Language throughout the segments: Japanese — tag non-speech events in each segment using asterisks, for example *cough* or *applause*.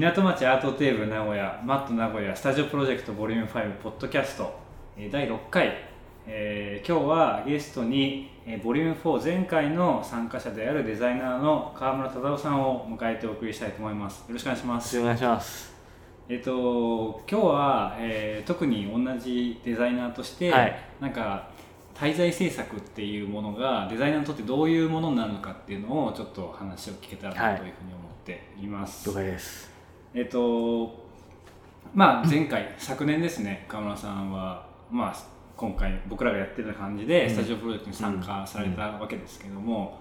港町アートテーブ名古屋マット名古屋スタジオプロジェクトボリューム5ポッドキャスト。えー第6回、えー今日はゲストに、えーボリューム4前回の参加者であるデザイナーの川村忠夫さんを迎えてお送りしたいと思います。よろしくお願いします。お願いします。えっと今日は、えー特に同じデザイナーとして、はい。なんか滞在制作っていうものがデザイナーにとってどういうものになるのかっていうのをちょっと話を聞けたらなというふうに思っています、了解ですえっとまあ前回昨年ですね川村さんはまあ今回僕らがやってる感じでうん。スタジオプロジェクトに参加されたわけですけども、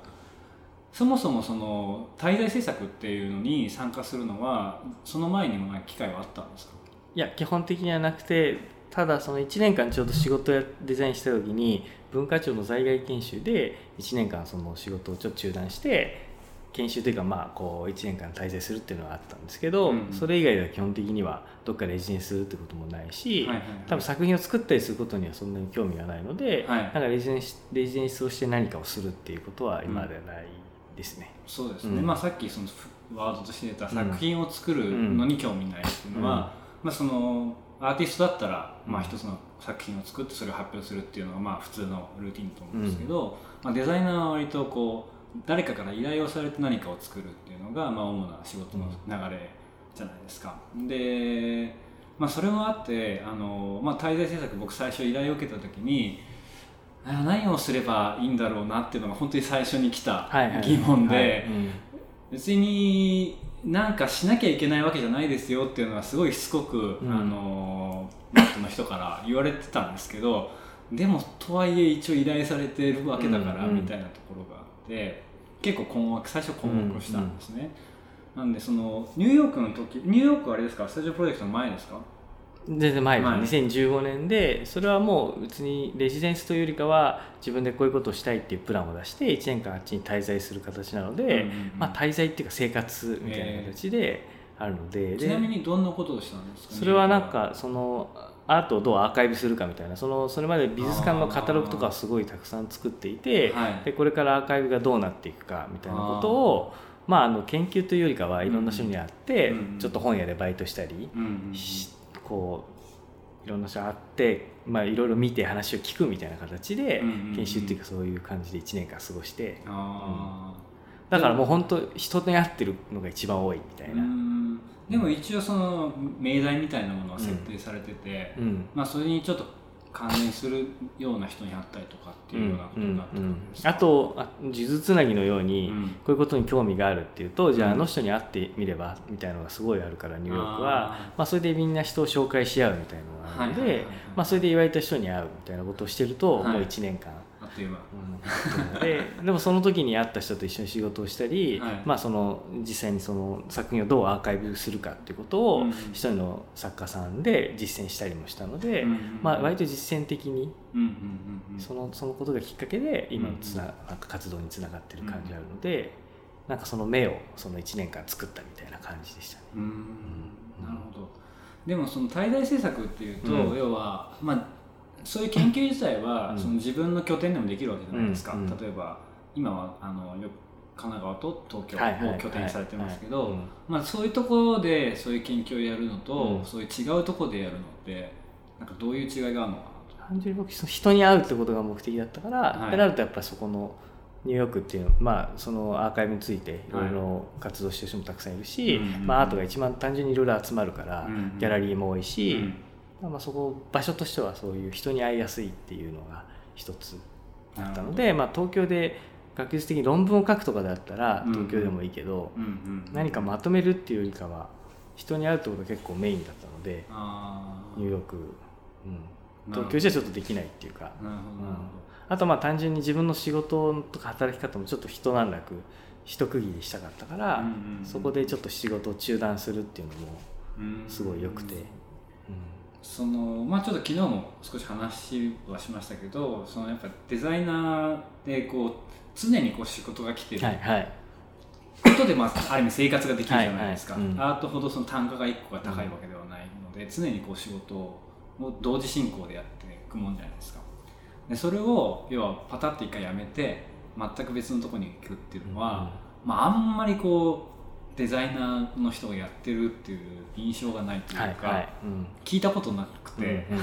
そもそもその滞在制作っていうのに参加するのはその前にも機会はあったんですか？いや基本的にはなくてただその1年間ちょうど仕事やデザインした時に文化庁の在外研修で1年間その仕事をちょっと中断して研修というかまあこう1年間滞在するっていうのがあったんですけど、うん。それ以外では基本的にはどっかレジデンスするってこともないし、はいはいはい。多分作品を作ったりすることにはそんなに興味がないので、はい。なんかレジデンスレジデンスをして何かをするっていうことは今まではないですね。そうですね、うん。まあ、さっきそのワードとして出た作品を作るのに興味ないっていうのは、まあ、そのアーティストだったら、まあ、一つの作品を作ってそれを発表するっていうのがまあ普通のルーティンだと思うんですけど、まあ、デザイナーは割とこう誰かから依頼をされて何かを作るっていうのが、まあ、主な仕事の流れじゃないですか。で、まあ、それもあってあの、まあ、滞在制作僕最初依頼を受けた時にあ何をすればいいんだろうなっていうのが本当に最初に来た疑問で、別になんかしなきゃいけないわけじゃないですよっていうのはすごいしつこく、うん。あのマットの人から言われてたんですけどでもとはいえ一応依頼されてるわけだからみたいなところがあって結構困惑最初困惑したんですね、なんでそのニューヨークの時ニューヨークはあれですか？スタジオプロジェクトの前ですか？全然前です、前。2015年でそれはもう別にレジデンスというよりかは自分でこういうことをしたいっていうプランを出して1年間あっちに滞在する形なので、うんうんうん。まあ、滞在っていうか生活みたいな形であるので,で、ちなみにどんなことをしたんですか？それはなんかそのアートをどうアーカイブするかみたいなそのそれまで美術館のカタログとかをすごいたくさん作っていて、はい。でこれからアーカイブがどうなっていくかみたいなことをまあ、あの研究というよりかはいろんな人に会って、うんちょっと本屋でバイトしたり、うんこういろんな人会って、まあ、いろいろ見て話を聞くみたいな形でうん研修っていうかそういう感じで1年間過ごしてだからもう本当人に会ってるのが一番多いみたいうな、んでも一応その命題みたいなものは設定されてて、うん。まあそれにちょっと関連するような人に会ったりとかっていうようなことになってくるんですかあとあ数珠つなぎのように、うん。こういうことに興味があるっていうとじゃあうん。あの人に会ってみればみたいなのがすごいあるからニューヨークは。まあ、それでみんな人を紹介し合うみたいなのがあるのではいはいはいはい。まあそれで言われた人に会うみたいなことをしてると、はい。もう1年間という間うん。ででもその時に会った人と一緒に仕事をしたり、はい。まあ、その実際にその作品をどうアーカイブするかっていうことをうん。一人の作家さんで実践したりもしたので、うんまあ、割と実践的にうんうんうんうん。そのそのことがきっかけで今のつな、うん。なんか活動につながってる感じあるので、なんかその目をその1年間作ったみたいな感じでしたね。うーん。なるほど。でもその滞在制作っていうと、うん。要はまあそういう研究自体は、うん。その自分の拠点でもできるわけじゃないですか、例えば今はあのよ神奈川と東京を拠点にされてますけどそういうところでそういう研究をやるのと、うん。そういう違うところでやるのってなんかどういう違いがあるのかなと。単純に僕その人に会うってことが目的だったから、はい。ってなるとやっぱそこのニューヨークっていうまあそのアーカイブについてい。ろいろ活動してる人もたくさんいるし、まあ、アートが一番単純にいろいろ集まるから、ギャラリーも多いし、うんまあ、そこ場所としてはそういう人に会いやすいっていうのが一つあったのなで、まあ、東京で学術的に論文を書くとかだったらうん東京でもいいけど、うんうん何かまとめるっていうよりかは人に会うってことが結構メインだったのでニューヨーク、うん、東京じゃちょっとできないっていうか。なるほど。なるあとまあ単純に自分の仕事とか働き方もちょっと一段落一区切りしたかったから、うんうんうんそこでちょっと仕事を中断するっていうのもすごい良くて、そのまあちょっと昨日も少し話はしましたけどそのやっぱデザイナーでこう常にこう仕事が来てることで、まあ、ある意味生活ができるじゃないですか、はいはい。うん。アートほどその単価が1個が高いわけではないので、常にこう仕事を同時進行でやっていくもんじゃないですか。でそれを要はパタッと一回やめて全く別のところに行くっていうのは、まあ、あんまりこうデザイナーの人がやってるっていう印象がないというか、はいはいうん。聞いたことなくて、うん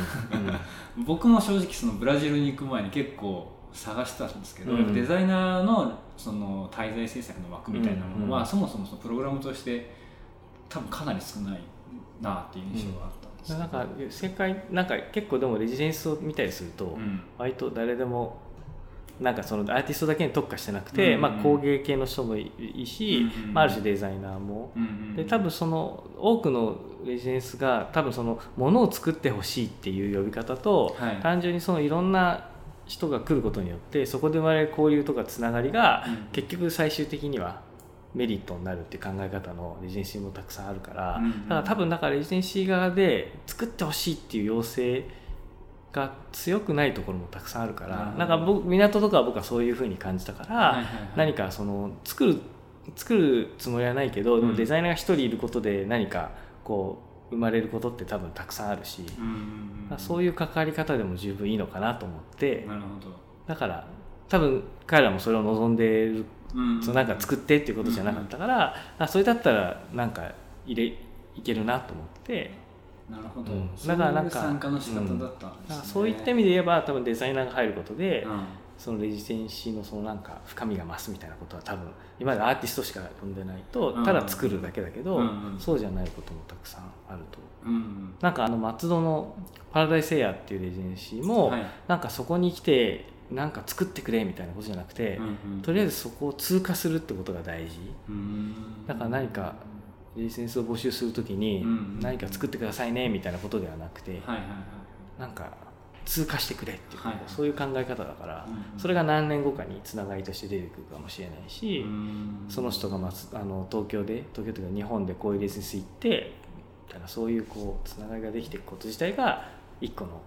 うん *laughs* 僕も正直そのブラジルに行く前に結構探してたんですけど、デザイナーのその滞在制作の枠みたいなものは、うん。そもそもそのプログラムとして多分かなり少ないなっていう印象があったんですけど、なんか正解なんか結構でもレジデンスを見たりすると、うん。割と誰でもなんかそのアーティストだけに特化してなくて、うんうんまあ、工芸系の人もいいし、うんうんまあ、ある種デザイナーも、うんうんで多分その多くのレジデンスが多分そのものを作ってほしいっていう呼び方と、はい。単純にそのいろんな人が来ることによってそこで生まれる交流とかつながりが、うん結局最終的にはメリットになるっていう考え方のレジデンシーもたくさんあるから、うんうん。だから多分だからレジデンシー側で作ってほしいっていう要請が強くないところもたくさんあるから、なんか僕港とかは僕はそういうふうに感じたから、はいはいはい。何かその作る作るつもりはないけどでうん。もデザイナーが一人いることで何かこう生まれることって多分たくさんあるし、うんうんそういう関わり方でも十分いいのかなと思ってなるほど。だから多分彼らもそれを望んでいるうんそのなんか作ってっていうことじゃなかったから、あそれだったらなんか入れいけるなと思ってなるほど、だからなんか参加の仕方だったんです、ね。だからそういった意味で言えば多分デザイナーが入ることで、うん。そのレジデンシーのそのなんか深みが増すみたいなことは多分今までアーティストしか呼んでないとうん。ただ作るだけだけど、うん。うんそうじゃないこともたくさんあると。うんなんかあの松戸のパラダイスエアっていうレジデンシーも、はい。なんかそこに来てなんか作ってくれみたいなことじゃなくて、うんうん。とりあえずそこを通過するってことが大事。うん。だから何かレジデンスを募集するときにうん何か作ってくださいねみたいなことではなくて、はいはいはい。なんか通過してくれっていう、はいそういう考え方だから、うんそれが何年後かにつながりとして出てくるかもしれないし、うんその人がまずあの東京で東京というか日本でこういうレジス行ってみたいなそういうこうつながりができていくこと自体が一個の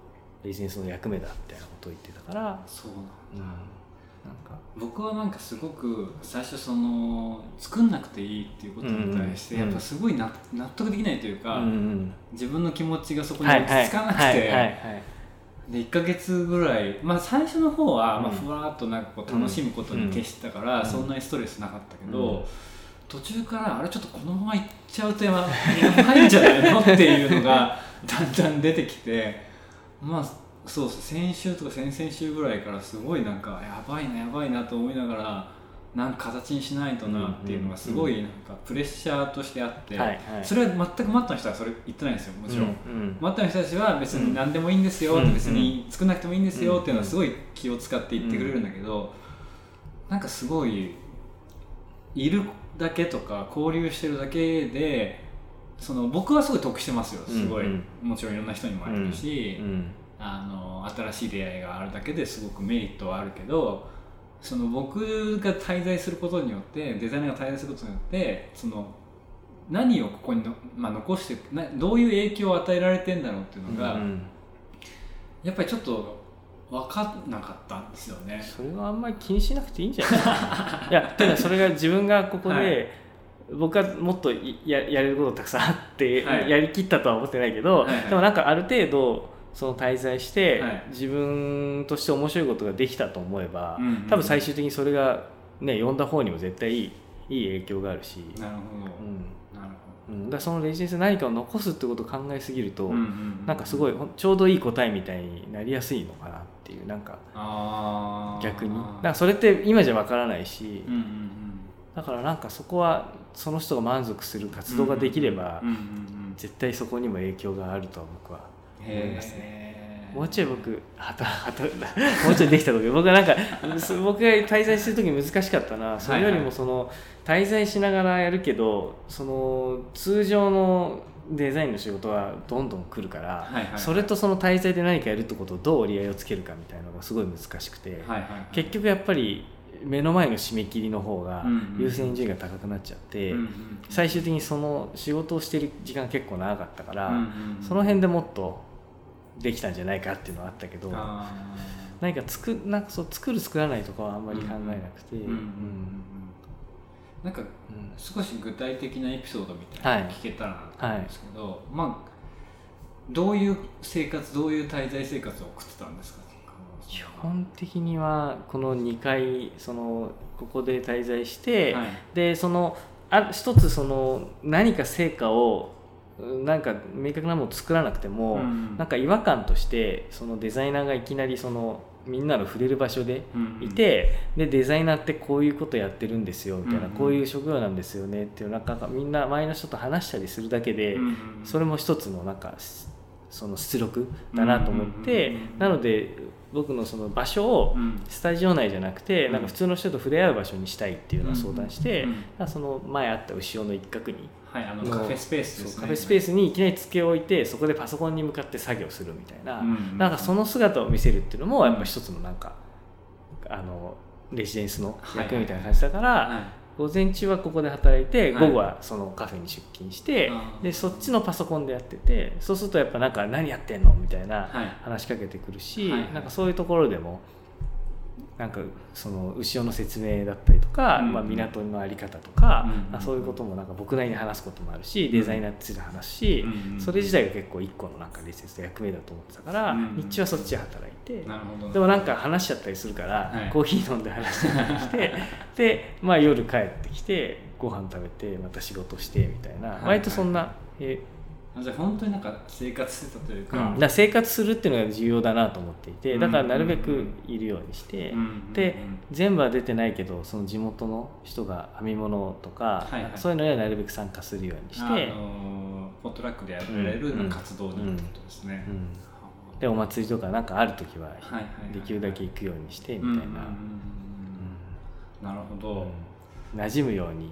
レジデンスの役目だみたいなことを言ってたから、そうなんうん、僕はなんかすごく最初その作んなくていいっていうことに対してやっぱすごいな納得できないというか、自分の気持ちがそこにはい落ち着かなくて、で1か月ぐらい、まあ、最初の方はまあうん。ふわっとなんかこう楽しむことに徹してたから、うん。そんなにストレスなかったけど、うん。途中からあれちょっとこのままいっちゃうとやばいんじゃないの？っていうのがだんだん出てきてまあそう先週とか先々週ぐらいからすごいなんかやばいなやばいなと思いながらなんか形にしないとなっていうのがすごいなんかプレッシャーとしてあって、それは全くマットの人はそれ言ってないんですよもちろん。マットの人たちは別に何でもいいんですよ、うん別に作んなくてもいいんですよっていうのはすごい気を使って言ってくれるんだけど、なんかすごいいるだけとか交流してるだけでその僕はすごい得してますよすごい、うんもちろんいろんな人にも会えるし、うんあの新しい出会いがあるだけですごくメリットはあるけどその僕が滞在することによってデザイナーが滞在することによってその何をここにの、まあ、残してなどういう影響を与えられてんだろうっていうのが、うんやっぱりちょっと分かんなかったんですよね。それはあんまり気にしなくていいんじゃない？*laughs* いやただそれが自分がここで、はい。僕はもっとややれることたくさんあって、はい。やりきったとは思ってないけど、はいはい。でもなんかある程度その滞在して、はい。自分として面白いことができたと思えば、うんうん多分最終的にそれがね読んだ方にも絶対いいいい影響があるし、なるほうん。ど、なるうん、だそのレジデンスで何かを残すってことを考えすぎると、ほど、うんうんなんかすごいほんちょうどいい答えみたいになりやすいのかなっていうなんか逆に。なんかそれって今じゃわからないし、うんうんだからなんかそこはその人が満足する活動ができれば、うんうんうんうん。絶対そこにも影響があるとは僕は思いますね。もうちょい僕はたはたもうちょいできた時僕はなんかす僕が滞在してる時難しかったな。それよりもその滞在しながらやるけどその通常のデザインの仕事はどんどん来るから、はいはいはい。それとその滞在で何かやるってことをどう折り合いをつけるかみたいなのがすごい難しくて、はいはいはい。結局やっぱり目の前の締め切りの方がうんうん優先順位が高くなっちゃって、うんうん最終的にその仕事をしてる時間が結構長かったから、うんうん。その辺でもっとできたんじゃないかっていうのはあったけどあ何か作なんかそう作る作らないとかはあんまり考えなくて、なんかうん。少し具体的なエピソードみたいなの聞けたらなと思うんですけど、まあどういう生活どういう滞在生活を送ってたんですか？基本的にはこの2回そのここで滞在して、はい。でそのあ一つその何か成果をなんか明確なものを作らなくても、うん、なんか違和感としてそのデザイナーがいきなりそのみんなの触れる場所でいて、うん。うん、でデザイナーってこういうことやってるんですよみたいな、うん。うん、こういう職業なんですよねっていうなんかみんな周りの人と話したりするだけで、うん。うん、それも一つのなんかその出力だなと思って、なので僕のその場所をスタジオ内じゃなくて、なんか普通の人と触れ合う場所にしたいっていうのを相談して、その前あった後ろの一角に。はい、あのカフェスペースです、ね、カフェスペースにいきなりつけ置いてそこでパソコンに向かって作業するみたいな、うん、なんかその姿を見せるっていうのもやっぱ一つのなんか、あのレジデンスの役みたいな感じだから、午前中はここで働いて、午後はそのカフェに出勤して、でそっちのパソコンでやっててそうするとやっぱなんか何やってんのみたいな話しかけてくるし、なんかそういうところでもなんかその後ろの説明だったりとか、うん、まあ、港の在り方とか、うん、そういうこともなんか僕なりに話すこともあるし、デザイナーについて話すし、それ自体が結構一個のなんか理説と役目だと思ってたから、日中はそっちで働いてでもなんか話しちゃったりするから、はい、コーヒー飲んで話したりして *laughs* で、まあ、夜帰ってきてご飯食べてまた仕事してみたいな、割とそんな、えじゃあ本当になんか生活してたというか,、うん、だ生活するっていうのが重要だなと思っていてだからなるべくいるようにして、で全部は出てないけどその地元の人が編み物とか、はいはい、そういうのにはなるべく参加するようにして、あのー、ポットラックでやられる活動にってことですね、でお祭りとかなんかある時はできるだけ行くようにしてみたいな、なるほど、馴染むように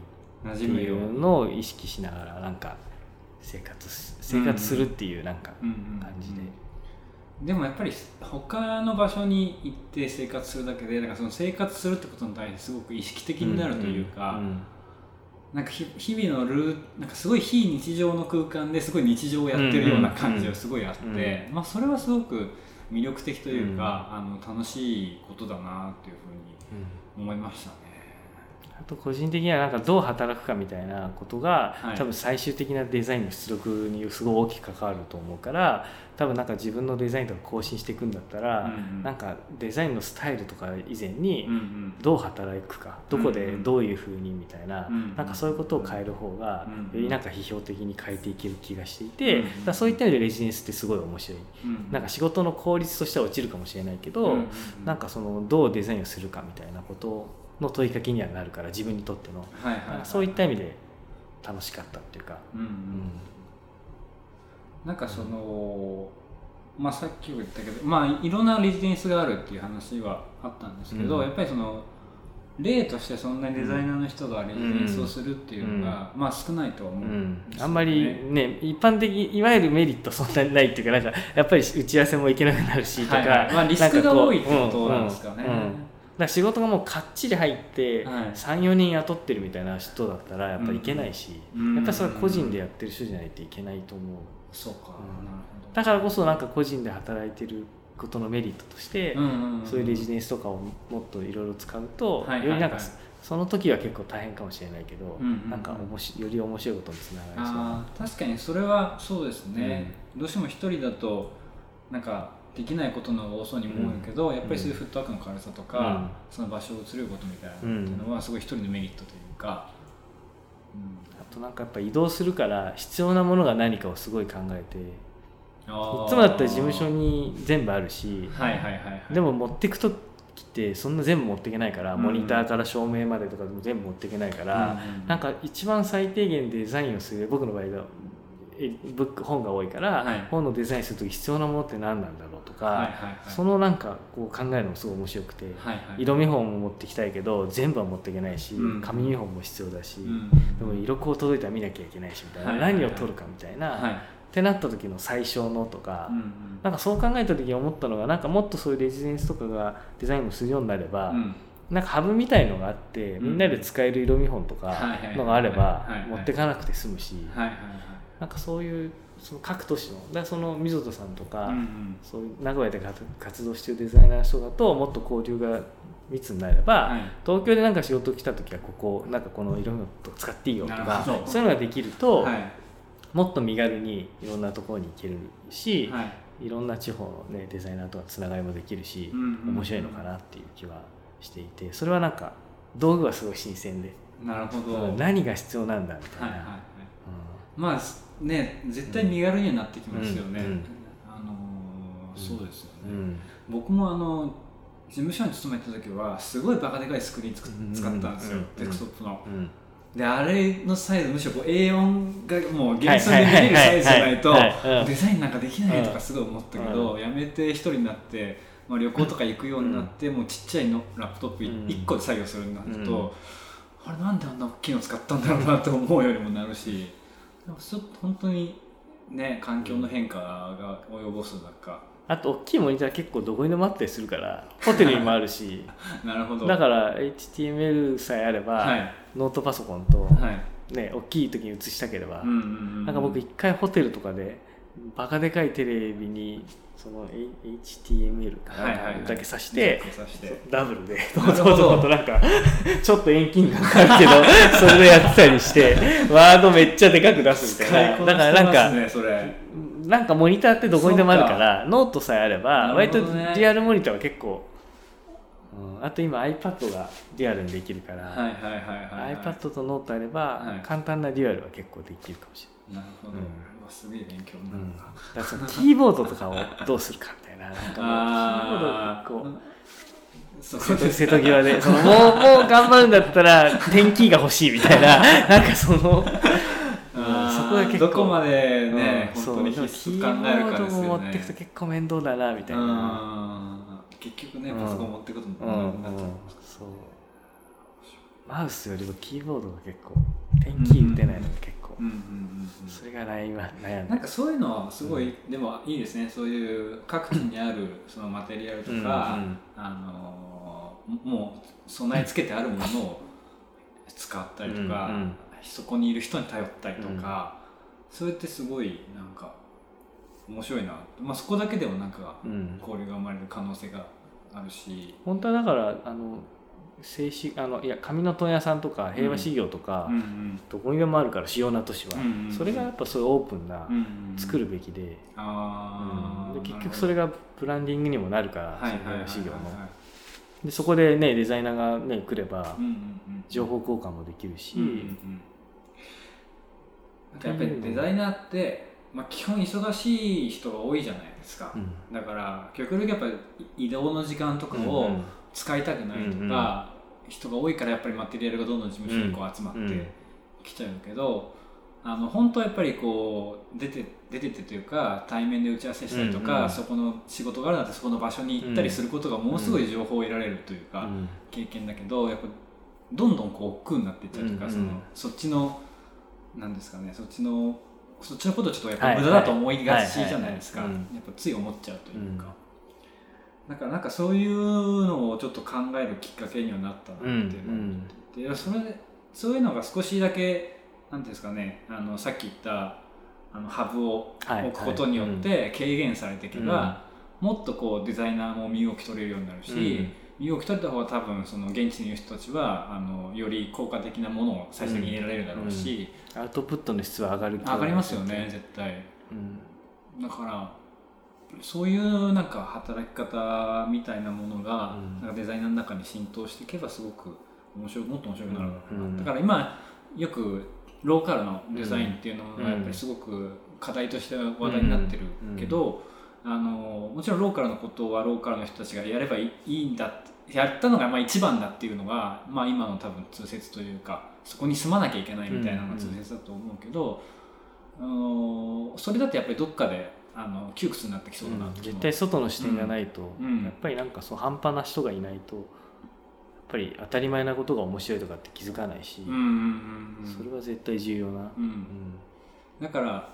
っていうのを意識しながらなんか生活生活するっていうなんか感じで、でもやっぱり他の場所に行って生活するだけでなんかその生活するってことに対してすごく意識的になるというか、なんか日々のルーなんかすごい非日常の空間ですごい日常をやってるような感じがすごいあって、まあ、それはすごく魅力的というか、あの楽しいことだなっていうふうに思いました。ね。あと個人的にはなんかどう働くかみたいなことが、はい、多分最終的なデザインの出力にすごい大きく関わると思うから多分なんか自分のデザインとか更新していくんだったら、うんうん、なんかデザインのスタイルとか以前にどう働くか、どこでどういうふうにみたいな、うんうん、なんかそういうことを変える方がよりなんか批評的に変えていける気がしていて、うんうん、だそういった意味でレジデンスってすごい面白い、うん、なんか仕事の効率としては落ちるかもしれないけど、うんうん、なんかそのどうデザインをするかみたいなことをの問いかけにはなるから自分にとっての、はいはいはい、そういった意味で楽しかったっていうか、うんうん、なんかその、まあ、さっきも言ったけど、まあ、いろんなレジデンスがあるっていう話はあったんですけど、うん、やっぱりその例としてそんなにデザイナーの人がレジデンスをするっていうのが、うん、まあ少ないと思う、ね。うん、あんまりね一般的いわゆるメリットそんなにないっていうかなんかやっぱり打ち合わせもいけなくなるしとか、はいはい、まあ、リスクが多いってことなんですかね、だ仕事がもうかっちり入って、はい、34人雇ってるみたいな人だったらやっぱりいけないし、うん、やっぱりそれは個人でやってる人じゃないといけないと思う。そうか、うん、だからこそなんか個人で働いてることのメリットとして、そういうレジデンスとかをもっといろいろ使うと、よりなんかその時は結構大変かもしれないけど、なんかおもしより面白いことにつながりそう。確かにそれはそうですね、うん、どうしても一人だとなんかできないことの多そうにも思うけど、うん、やっぱりそういうフットワークの軽さとか、うん、その場所を移ることみたいなっていうのはすごい一人のメリットというか、うん、あとなんかやっぱ移動するから必要なものが何かをすごい考えて。いつもだったら事務所に全部あるし、はいはいはいはい、でも持っていく時ってそんな全部持っていけないから、モニターから照明までとか全部持っていけないから、うん、なんか一番最低限デザインをする僕の場合はブック本が多いから、はい、本のデザインする時必要なものって何なんだろうとか、はいはいはい、そのなんかこう考えるのもすごい面白くて、はいはい、色見本も持ってきたいけど全部は持っていけないし、うん、紙見本も必要だし、うん、でも色こう届いたら見なきゃいけないしみたいな、はいはいはい、何を取るかみたいな、はい、ってなった時の最小のとか、うんうん、なんかそう考えた時に思ったのがなんかもっとそういうレジデンスとかがデザインもするようになれば、うん。なんかハブみたいのがあってみんなで使える色見本とかのがあれば持ってかなくて済むしなんかそういうその各都市のだその溝戸さんとか、うんうん、そういう名古屋で活動してるデザイナーの人だともっと交流が密になれば、はい、東京でなんか仕事来た時はここなんかこの色々使っていいよとかそういうのができると、はい、もっと身軽にいろんなところに行けるし、はい、いろんな地方の、ね、デザイナーとはつながりもできるし、うんうん、面白いのかなっていう気はしていてそれはなんか道具はすごい新鮮で。なるほど。何が必要なんだみたいな、はいはいまあね絶対身軽にはなってきますよね、うん。うん、あのそうですよね、僕もあの事務所に勤めた時はすごいバカでかいスクリーン使ったんですよ、デスクトップの、であれのサイズむしろこう A4 がもう原則でできるサイズじゃないとデザインなんかできないとかすごい思ったけど、やめて一人になって、まあ、旅行とか行くようになって、もうちっちゃいのラップトップ1個で作業するようになると、あれなんであんな大きいの使ったんだろうなと思うようにもなるし本当にね環境の変化が及ぼすなんかあと大きいモニター結構どこにでもあったりするからホテルにもあるし。*laughs* なるほど。だから HTML さえあれば、はい、ノートパソコンと、はい、ね、大きい時に映したければ、うんうんうん、なんか僕一回ホテルとかでバカでかいテレビにその HTML かなだけさして,、ダブルで。となんかちょっと遠近感かかるけど *laughs* それでやってたりしてワードめっちゃでかく出すみたいな。だからなんかなんかモニターってどこにでもあるからノートさえあれば、割とデュアルモニターは結構、うん、あと今 iPad がデュアルにできるから、iPad とノートあれば、簡単なデュアルは結構できるかもしれない。なるほど、うんすげえ勉強になるな、うん、だからそのキーボードとかをどうするかみたいななんかもうキーボードこう瀬戸際でそのもうもう頑張るんだったら点キーが欲しいみたいな *laughs* なんかその、うん、そこが結構どこまでね、うん、本当に必須考えるかですよね。持ってくと結構面倒だなみたいな。結局ねパソコン持ってくともなっちゃうん。そう。マウスよりもキーボードが結構点キー打てないのが結構、うんうんうん、それが悩悩んなんかそういうのはすごい、うん、でもいいですね。そういう各地にあるそのマテリアルとか、うんうん、あのもう備え付けてあるものを使ったりとか、うんうん、そこにいる人に頼ったりとか、うん、それってすごいなんか面白いな、まあ、そこだけでもなんか交流が生まれる可能性があるし、本当はだからあの静止あのいや紙の問屋さんとか平和資業とか、うん、どこにでもあるから主要な都市は、うんうん、それがやっぱそういうオープンな、うんうん、作るべきで,、うん、で結局それがブランディングにもなるから、平和資業の。でそこでねデザイナーがね来れば、情報交換もできるし、うんうんうん、やっぱりデザイナーって、まあ、基本忙しい人が多いじゃないですか、だから極力やっぱり移動の時間とかを使いたくないとか、人が多いからやっぱりマテリアルがどんどん事務所にこう集まってきちゃうけど、あの本当はやっぱりこう出て出ててというか対面で打ち合わせしたりとか、うんうん、そこの仕事があるなってそこの場所に行ったりすることがものすごい情報を得られるというか、経験だけどやっぱどんどんこう億劫になっていっちゃうというか、うんうん、そのそっちのなんですかねそっちのそっちのことをちょっとやっぱ無駄だと思いがちじゃないですか、やっぱつい思っちゃうというか。だからなんかそういうのをちょっと考えるきっかけにはなったなっていうのを思ってて、うん、それそういうのが少しだけなんていうんですかね。あのさっき言ったあのハブを置くことによって軽減されていけば、はいはいうん、もっとこうデザイナーも身動き取れるようになるし、うん、身動き取れた方が多分その現地にいる人たちはあのより効果的なものを最初に入れられるだろうし、アウトプットの質は上がる上がりますよね絶対、だからそういうなんか働き方みたいなものが、なんかデザイナーの中に浸透していけばすごく面白もっと面白くなる。のかな、だから今よくローカルのデザインっていうのがやっぱりすごく課題として話題になってるけど、あのもちろんローカルのことはローカルの人たちがやればいいんだやったのがまあ一番だっていうのが、まあ、今の多分通説というかそこに住まなきゃいけないみたいなのが通説だと思うけど、あのそれだってやっぱりどっかであの窮屈になってきそうだな、う。ん、絶対外の視点がないと、うん、やっぱりなんかそう半端な人がいないとやっぱり当たり前なことが面白いとかって気づかないし、それは絶対重要な、だから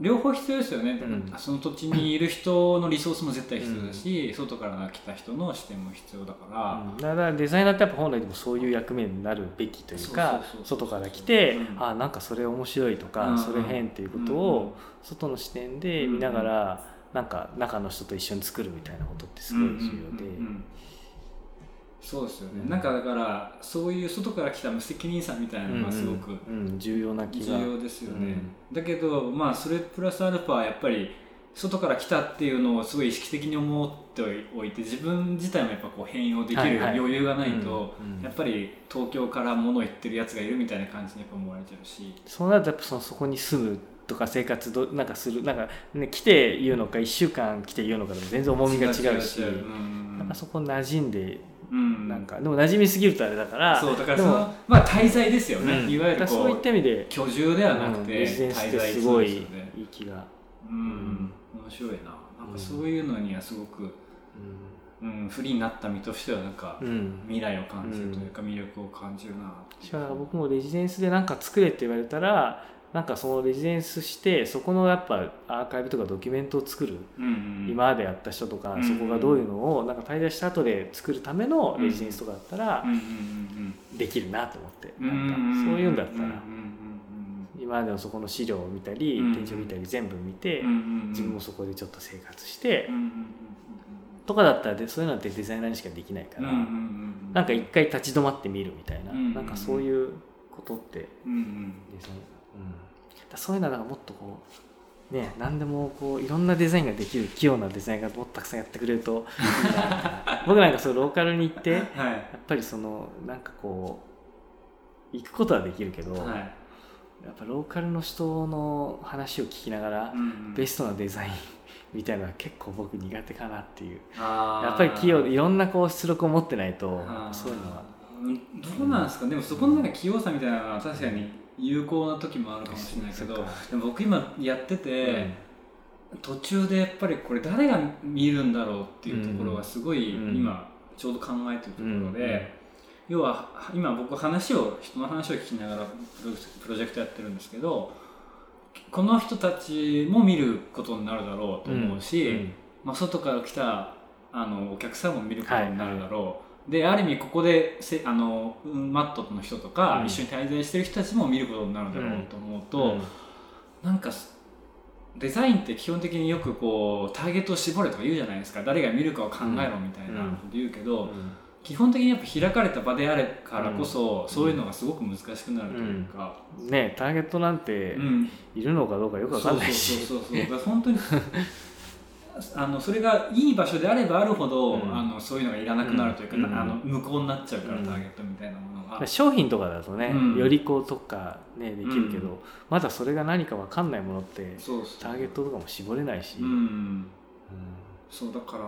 両方必要ですよね、うん、その土地にいる人のリソースも絶対必要だし、うん、外から来た人の視点も必要だから、うん、だからデザイナーってやっぱ本来でもそういう役目になるべきというか外から来て、うん、あなんかそれ面白いとか、それ変っていうことを外の視点で見ながら、なんか中の人と一緒に作るみたいなことってすごい重要で。そうですよね、うん、なんかだからそういう外から来た無責任さみたいなのがすごく、うんうん、重要な気が。重要ですよね、だけどまあそれプラスアルファやっぱり外から来たっていうのをすごい意識的に思っておいて自分自体もやっぱこう変容できる余裕がないと、やっぱり東京から物を言ってるやつがいるみたいな感じにやっぱ思われちゃうし。そうなるとやっぱそのそこに住むとか生活どなんかするなんか、ね、来て言うのか1週間来て言うのかでも全然重みが違うしなんかそこ馴染んでうん、なんかでも馴染みすぎるとあれだからそうだからそのまあ滞在ですよね、うん、いわゆるそういった意味で居住ではなくて、うん、滞在すごいいい気が。うん。面白いな。なんかそういうのにはすごく、うん、うん、不利になった身としてはなんか、未来を感じるというか、魅力を感じるなしか僕もレジデンスで何か作れって言われたらなんかそのレジデンスしてそこのやっぱアーカイブとかドキュメントを作る、うんうん、今までやった人とか、うんうん、そこがどういうのをなんか滞在した後で作るためのレジデンスとかだったら、できるなと思って、うんうん、なんかそういうんだったら。今までのそこの資料を見たり、展示を見たり全部見て、自分もそこでちょっと生活して、とかだったらでそういうのってデザイナーにしかできないから、なんか一回立ち止まってみるみたいな、なんかそういうことってデザイン、うん。そういうのはもっとこうね何でもこういろんなデザインができる器用なデザインがもっとたくさんやってくれると *laughs* 僕なんかそうローカルに行って、はい、やっぱりそのなんかこう行くことはできるけど、はい。やっぱローカルの人の話を聞きながら、ベストなデザインみたいなのは結構僕苦手かなっていう。やっぱり器用でいろんなこう出力を持ってないとそういうのは。どうなんですか、でもそこのなんか器用さみたいなのは確かに有効な時もあるかもしれないけど、でも僕今やってて、途中でやっぱりこれ誰が見るんだろうっていうところがすごい今ちょうど考えてるところで、要は今僕話を人の話を聞きながらプロジェクトやってるんですけどこの人たちも見ることになるだろうと思うし、うん。うん、まあ、外から来たあのお客さんも見ることになるだろう、はい、である意味ここでせあのマットの人とか、うん、一緒に滞在してる人たちも見ることになるだろうと思うと、うん、なんかデザインって基本的によくこうターゲットを絞れとか言うじゃないですか。誰が見るかを考えろみたいなこと言うけど。基本的にやっぱ開かれた場であれからこそ、うん、そういうのがすごく難しくなるというか、うん、ねターゲットなんているのかどうかよく分かんないし。そうそうそうそう本当にあのそれがいい場所であればあるほど、うん、あのそういうのがいらなくなるというか、うん、あの無効になっちゃうから、ターゲットみたいなものが。商品とかだとね、よりこう特化、ね、できるけど、まだそれが何か分かんないものってターゲットとかも絞れないし、そうだから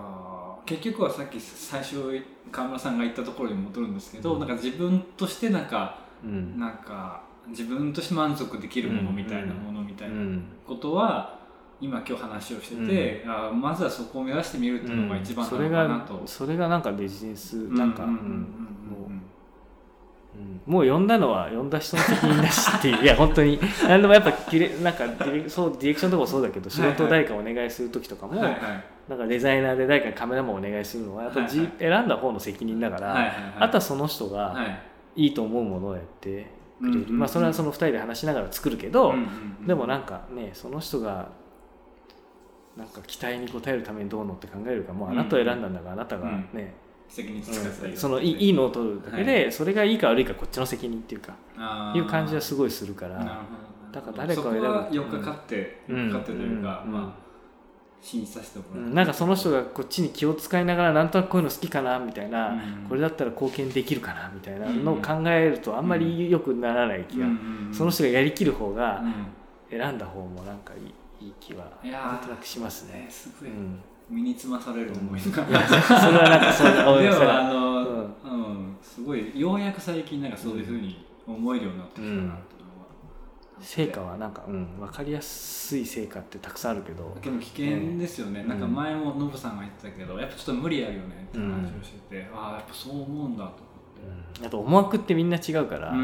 結局はさっき最初川村さんが言ったところに戻るんですけど、うん、なんか自分としてなんか、うん、なんか自分として満足できるものみたいなものみたいなことは、今今日話をしてて、うん、あまずはそこを目指してみるっていうのが一番なのかなと、それがなんかビジネスなんかもう。呼んだのは呼んだ人の責任だしっていう。*laughs* いや本当に。何でもやっぱなんかディレそうディレクションとかもそうだけど仕事を誰かお願いする時とかも、はいはい、なんかデザイナーで誰かカメラマンお願いするのはやっぱり、はいはい、選んだ方の責任だから、はいはいはい、あとはその人がい。いと思うものをやってくれる、まあ、それはその2人で話しながら作るけど、うんうんうん、でもなんかねその人がなんか期待に応えるためにどうのって考えるかもうあなたを選んだんだから、あなたがね、うん。責任使ってそのいいのを取るだけで、はい、それがいいか悪いかこっちの責任っていうかいう感じはすごいするからだから誰かを選ぶ。そこはよくかって、うん、かってというか、うん、まあ信じさせてもらう、うん、なんかその人がこっちに気を使いながらなんとなくこういうの好きかなみたいな、これだったら貢献できるかなみたいなのを考えるとあんまりよくならない気が、その人がやりきる方が選んだ方もなんかいいいい気はなんとなくしますね。すごい、身につまされる思いが、うん、それはなんかそうでもあの、うん、うん、すごいようやく最近なんかそういうふうに思えるようになってきたなっていうのは、成果はなんか、うん、分かりやすい成果ってたくさんあるけど。でも危険ですよね、なんか前もノブさんが言ってたけどやっぱちょっと無理あるよねって話をしてて、ああやっぱそう思うんだとあと思惑ってみんな違うから、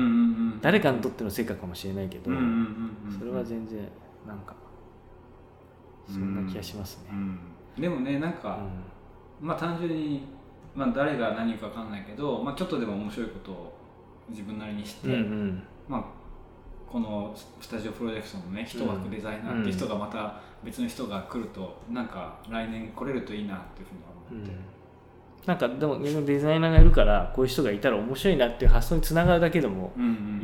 誰かにとっての成果かもしれないけど、それは全然なんかそんな気がしますね。うん。でもねなんか、うん、まあ単純に、まあ、誰が何か分かんないけど、まあ、ちょっとでも面白いことを自分なりにして、うんうん、まあ、このスタジオプロジェクトのね一枠デザイナーっていう人がまた別の人が来るとなんか来年来れるといいなっていうふうに思って、なんかでもデザイナーがいるからこういう人がいたら面白いなっていう発想につながるだけでも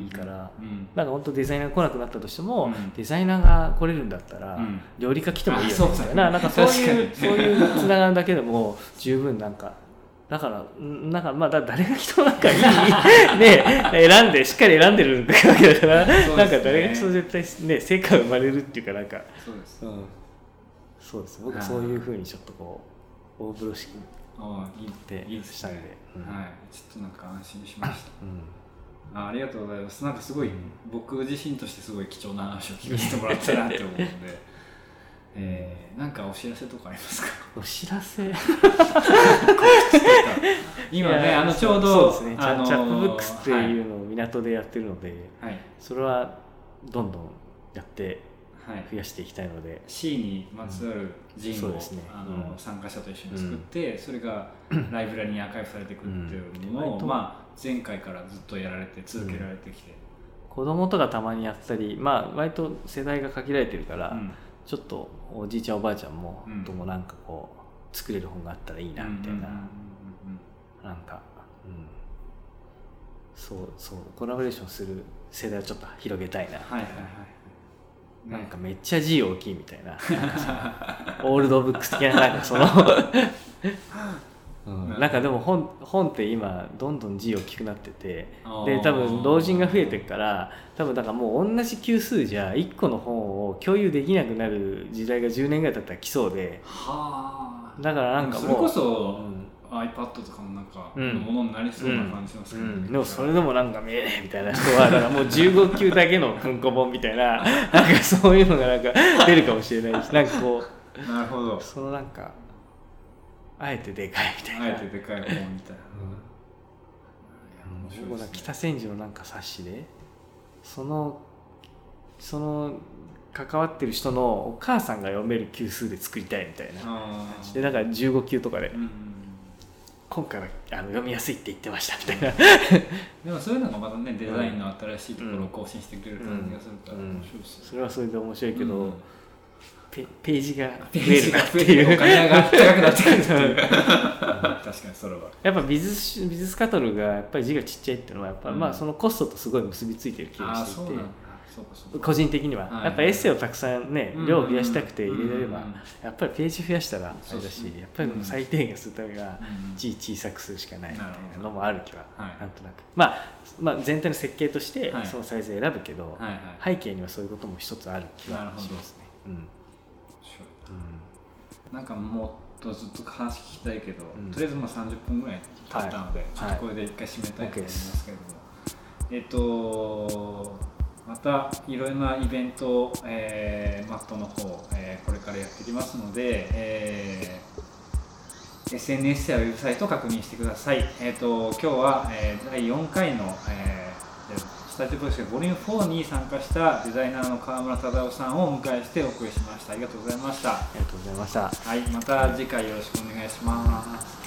いいから、なんか本当デザイナーが来なくなったとしても、うん、デザイナーが来れるんだったら、うん、料理家来てもいいよね。みたいななんかそういうそういうつながるだけでも十分なんかだからなんかまあ誰が人なんかいい *laughs* ね選んでしっかり選んでるわけだから、ね、なんか誰が人絶対ね成果が生まれるっていうかなんか。そうです、うん、そうです。僕そういうふうにちょっとこう大風呂敷っていいしたんで、うん、はい。ちょっとなんか安心しました、うん、あありがとうございます。なんかすごい、うん、僕自身としてすごい貴重な話を聞かせてもらったなって思うので。*laughs* えー、なんかお知らせとかありますか？お知らせ？*laughs* 今ねあのちょうどそうですね。チャップブックスっていうのを港でやってるので、はい、それはどんどんやって増やしていきたいので、はい、C にまつわるジンを、うん。ね、あの、うん、参加者と一緒に作って、うん、それがライブラリにアーカイブされていくっていうのを、まあ、前回からずっとやられて続けられてきて、子供とかたまにやったりまあ割と世代が限られてるから、ちょっとおじいちゃんおばあちゃんも、ともなんかこう作れる本があったらいいなみたいな、なんか、うん、そうそう。コラボレーションする世代をちょっと広げたいな。はいはいはいなんかめっちゃ字大きいみたいな。*laughs* オールドブックス的ななんかその。うん、なんかでも本本って今どんどん字大きくなってて。で多分老人が増えてるから多分だからもう同じ級数じゃ1個の本を共有できなくなる時代が10年ぐらい経ったら来そうで。だからなんかもうそれこそ、うん、iPad とかもなんかのものになりそうな感じしますけど、ねうん。うん、でもそれでもなんか見えねえみたいな人はだからもう15級だけの文庫本みたいな *laughs* なんかそういうのがなんか出るかもしれないしなんかこうなるほど。そのなんかあえてでかいみたいな。あえてでかい本みたいな、うん、ね、北千住のなんか冊子でそのその関わってる人のお母さんが読める級数で作りたいみたいなでだから15級とかで、うん、今回はあの読みやすいって言ってましたみたいな。*laughs* でもそういうのがまたねデザインの新しいところを更新してくれる感じがするから面白いです、ね、それはそれで面白いけど、ペページが増えるなっていう。お金が高くなってくるっていう。*laughs* 確かにそれは。やっぱ美術美術カトルがやっぱり字がちっちゃいっていうのはやっぱ、うん、まあそのコストとすごい結びついてる気がしていて個人的には、やっぱエッセイをたくさんね、量を増やしたくて入れれれば、やっぱりページ増やしたらそうだし、やっぱり最低限するためが字小さくするしかないみたいなのもある気は、なんとなく、まあ、まあ全体の設計としてそのサイズ選ぶけど、背景にはそういうことも一つある気はしますね。うん。なんかもっとずっと話聞きたいけど、とりあえずもう30分ぐらい経ったので、はい、ちょっとこれで一回締めたいと思いますけれども、はい、えっ、とまたいろいろなイベント、えー、マットの方、えー、これからやっていきますので、えー、SNS やウェブサイトを確認してください。えっ、ー、と今日は、えー、第4回の、えースタジオプロジェクトボリューム4に参加したデザイナーの川村忠夫さんをお迎えしてお送りしました。ありがとうございました。ありがとうございました。はいまた次回よろしくお願いします、はい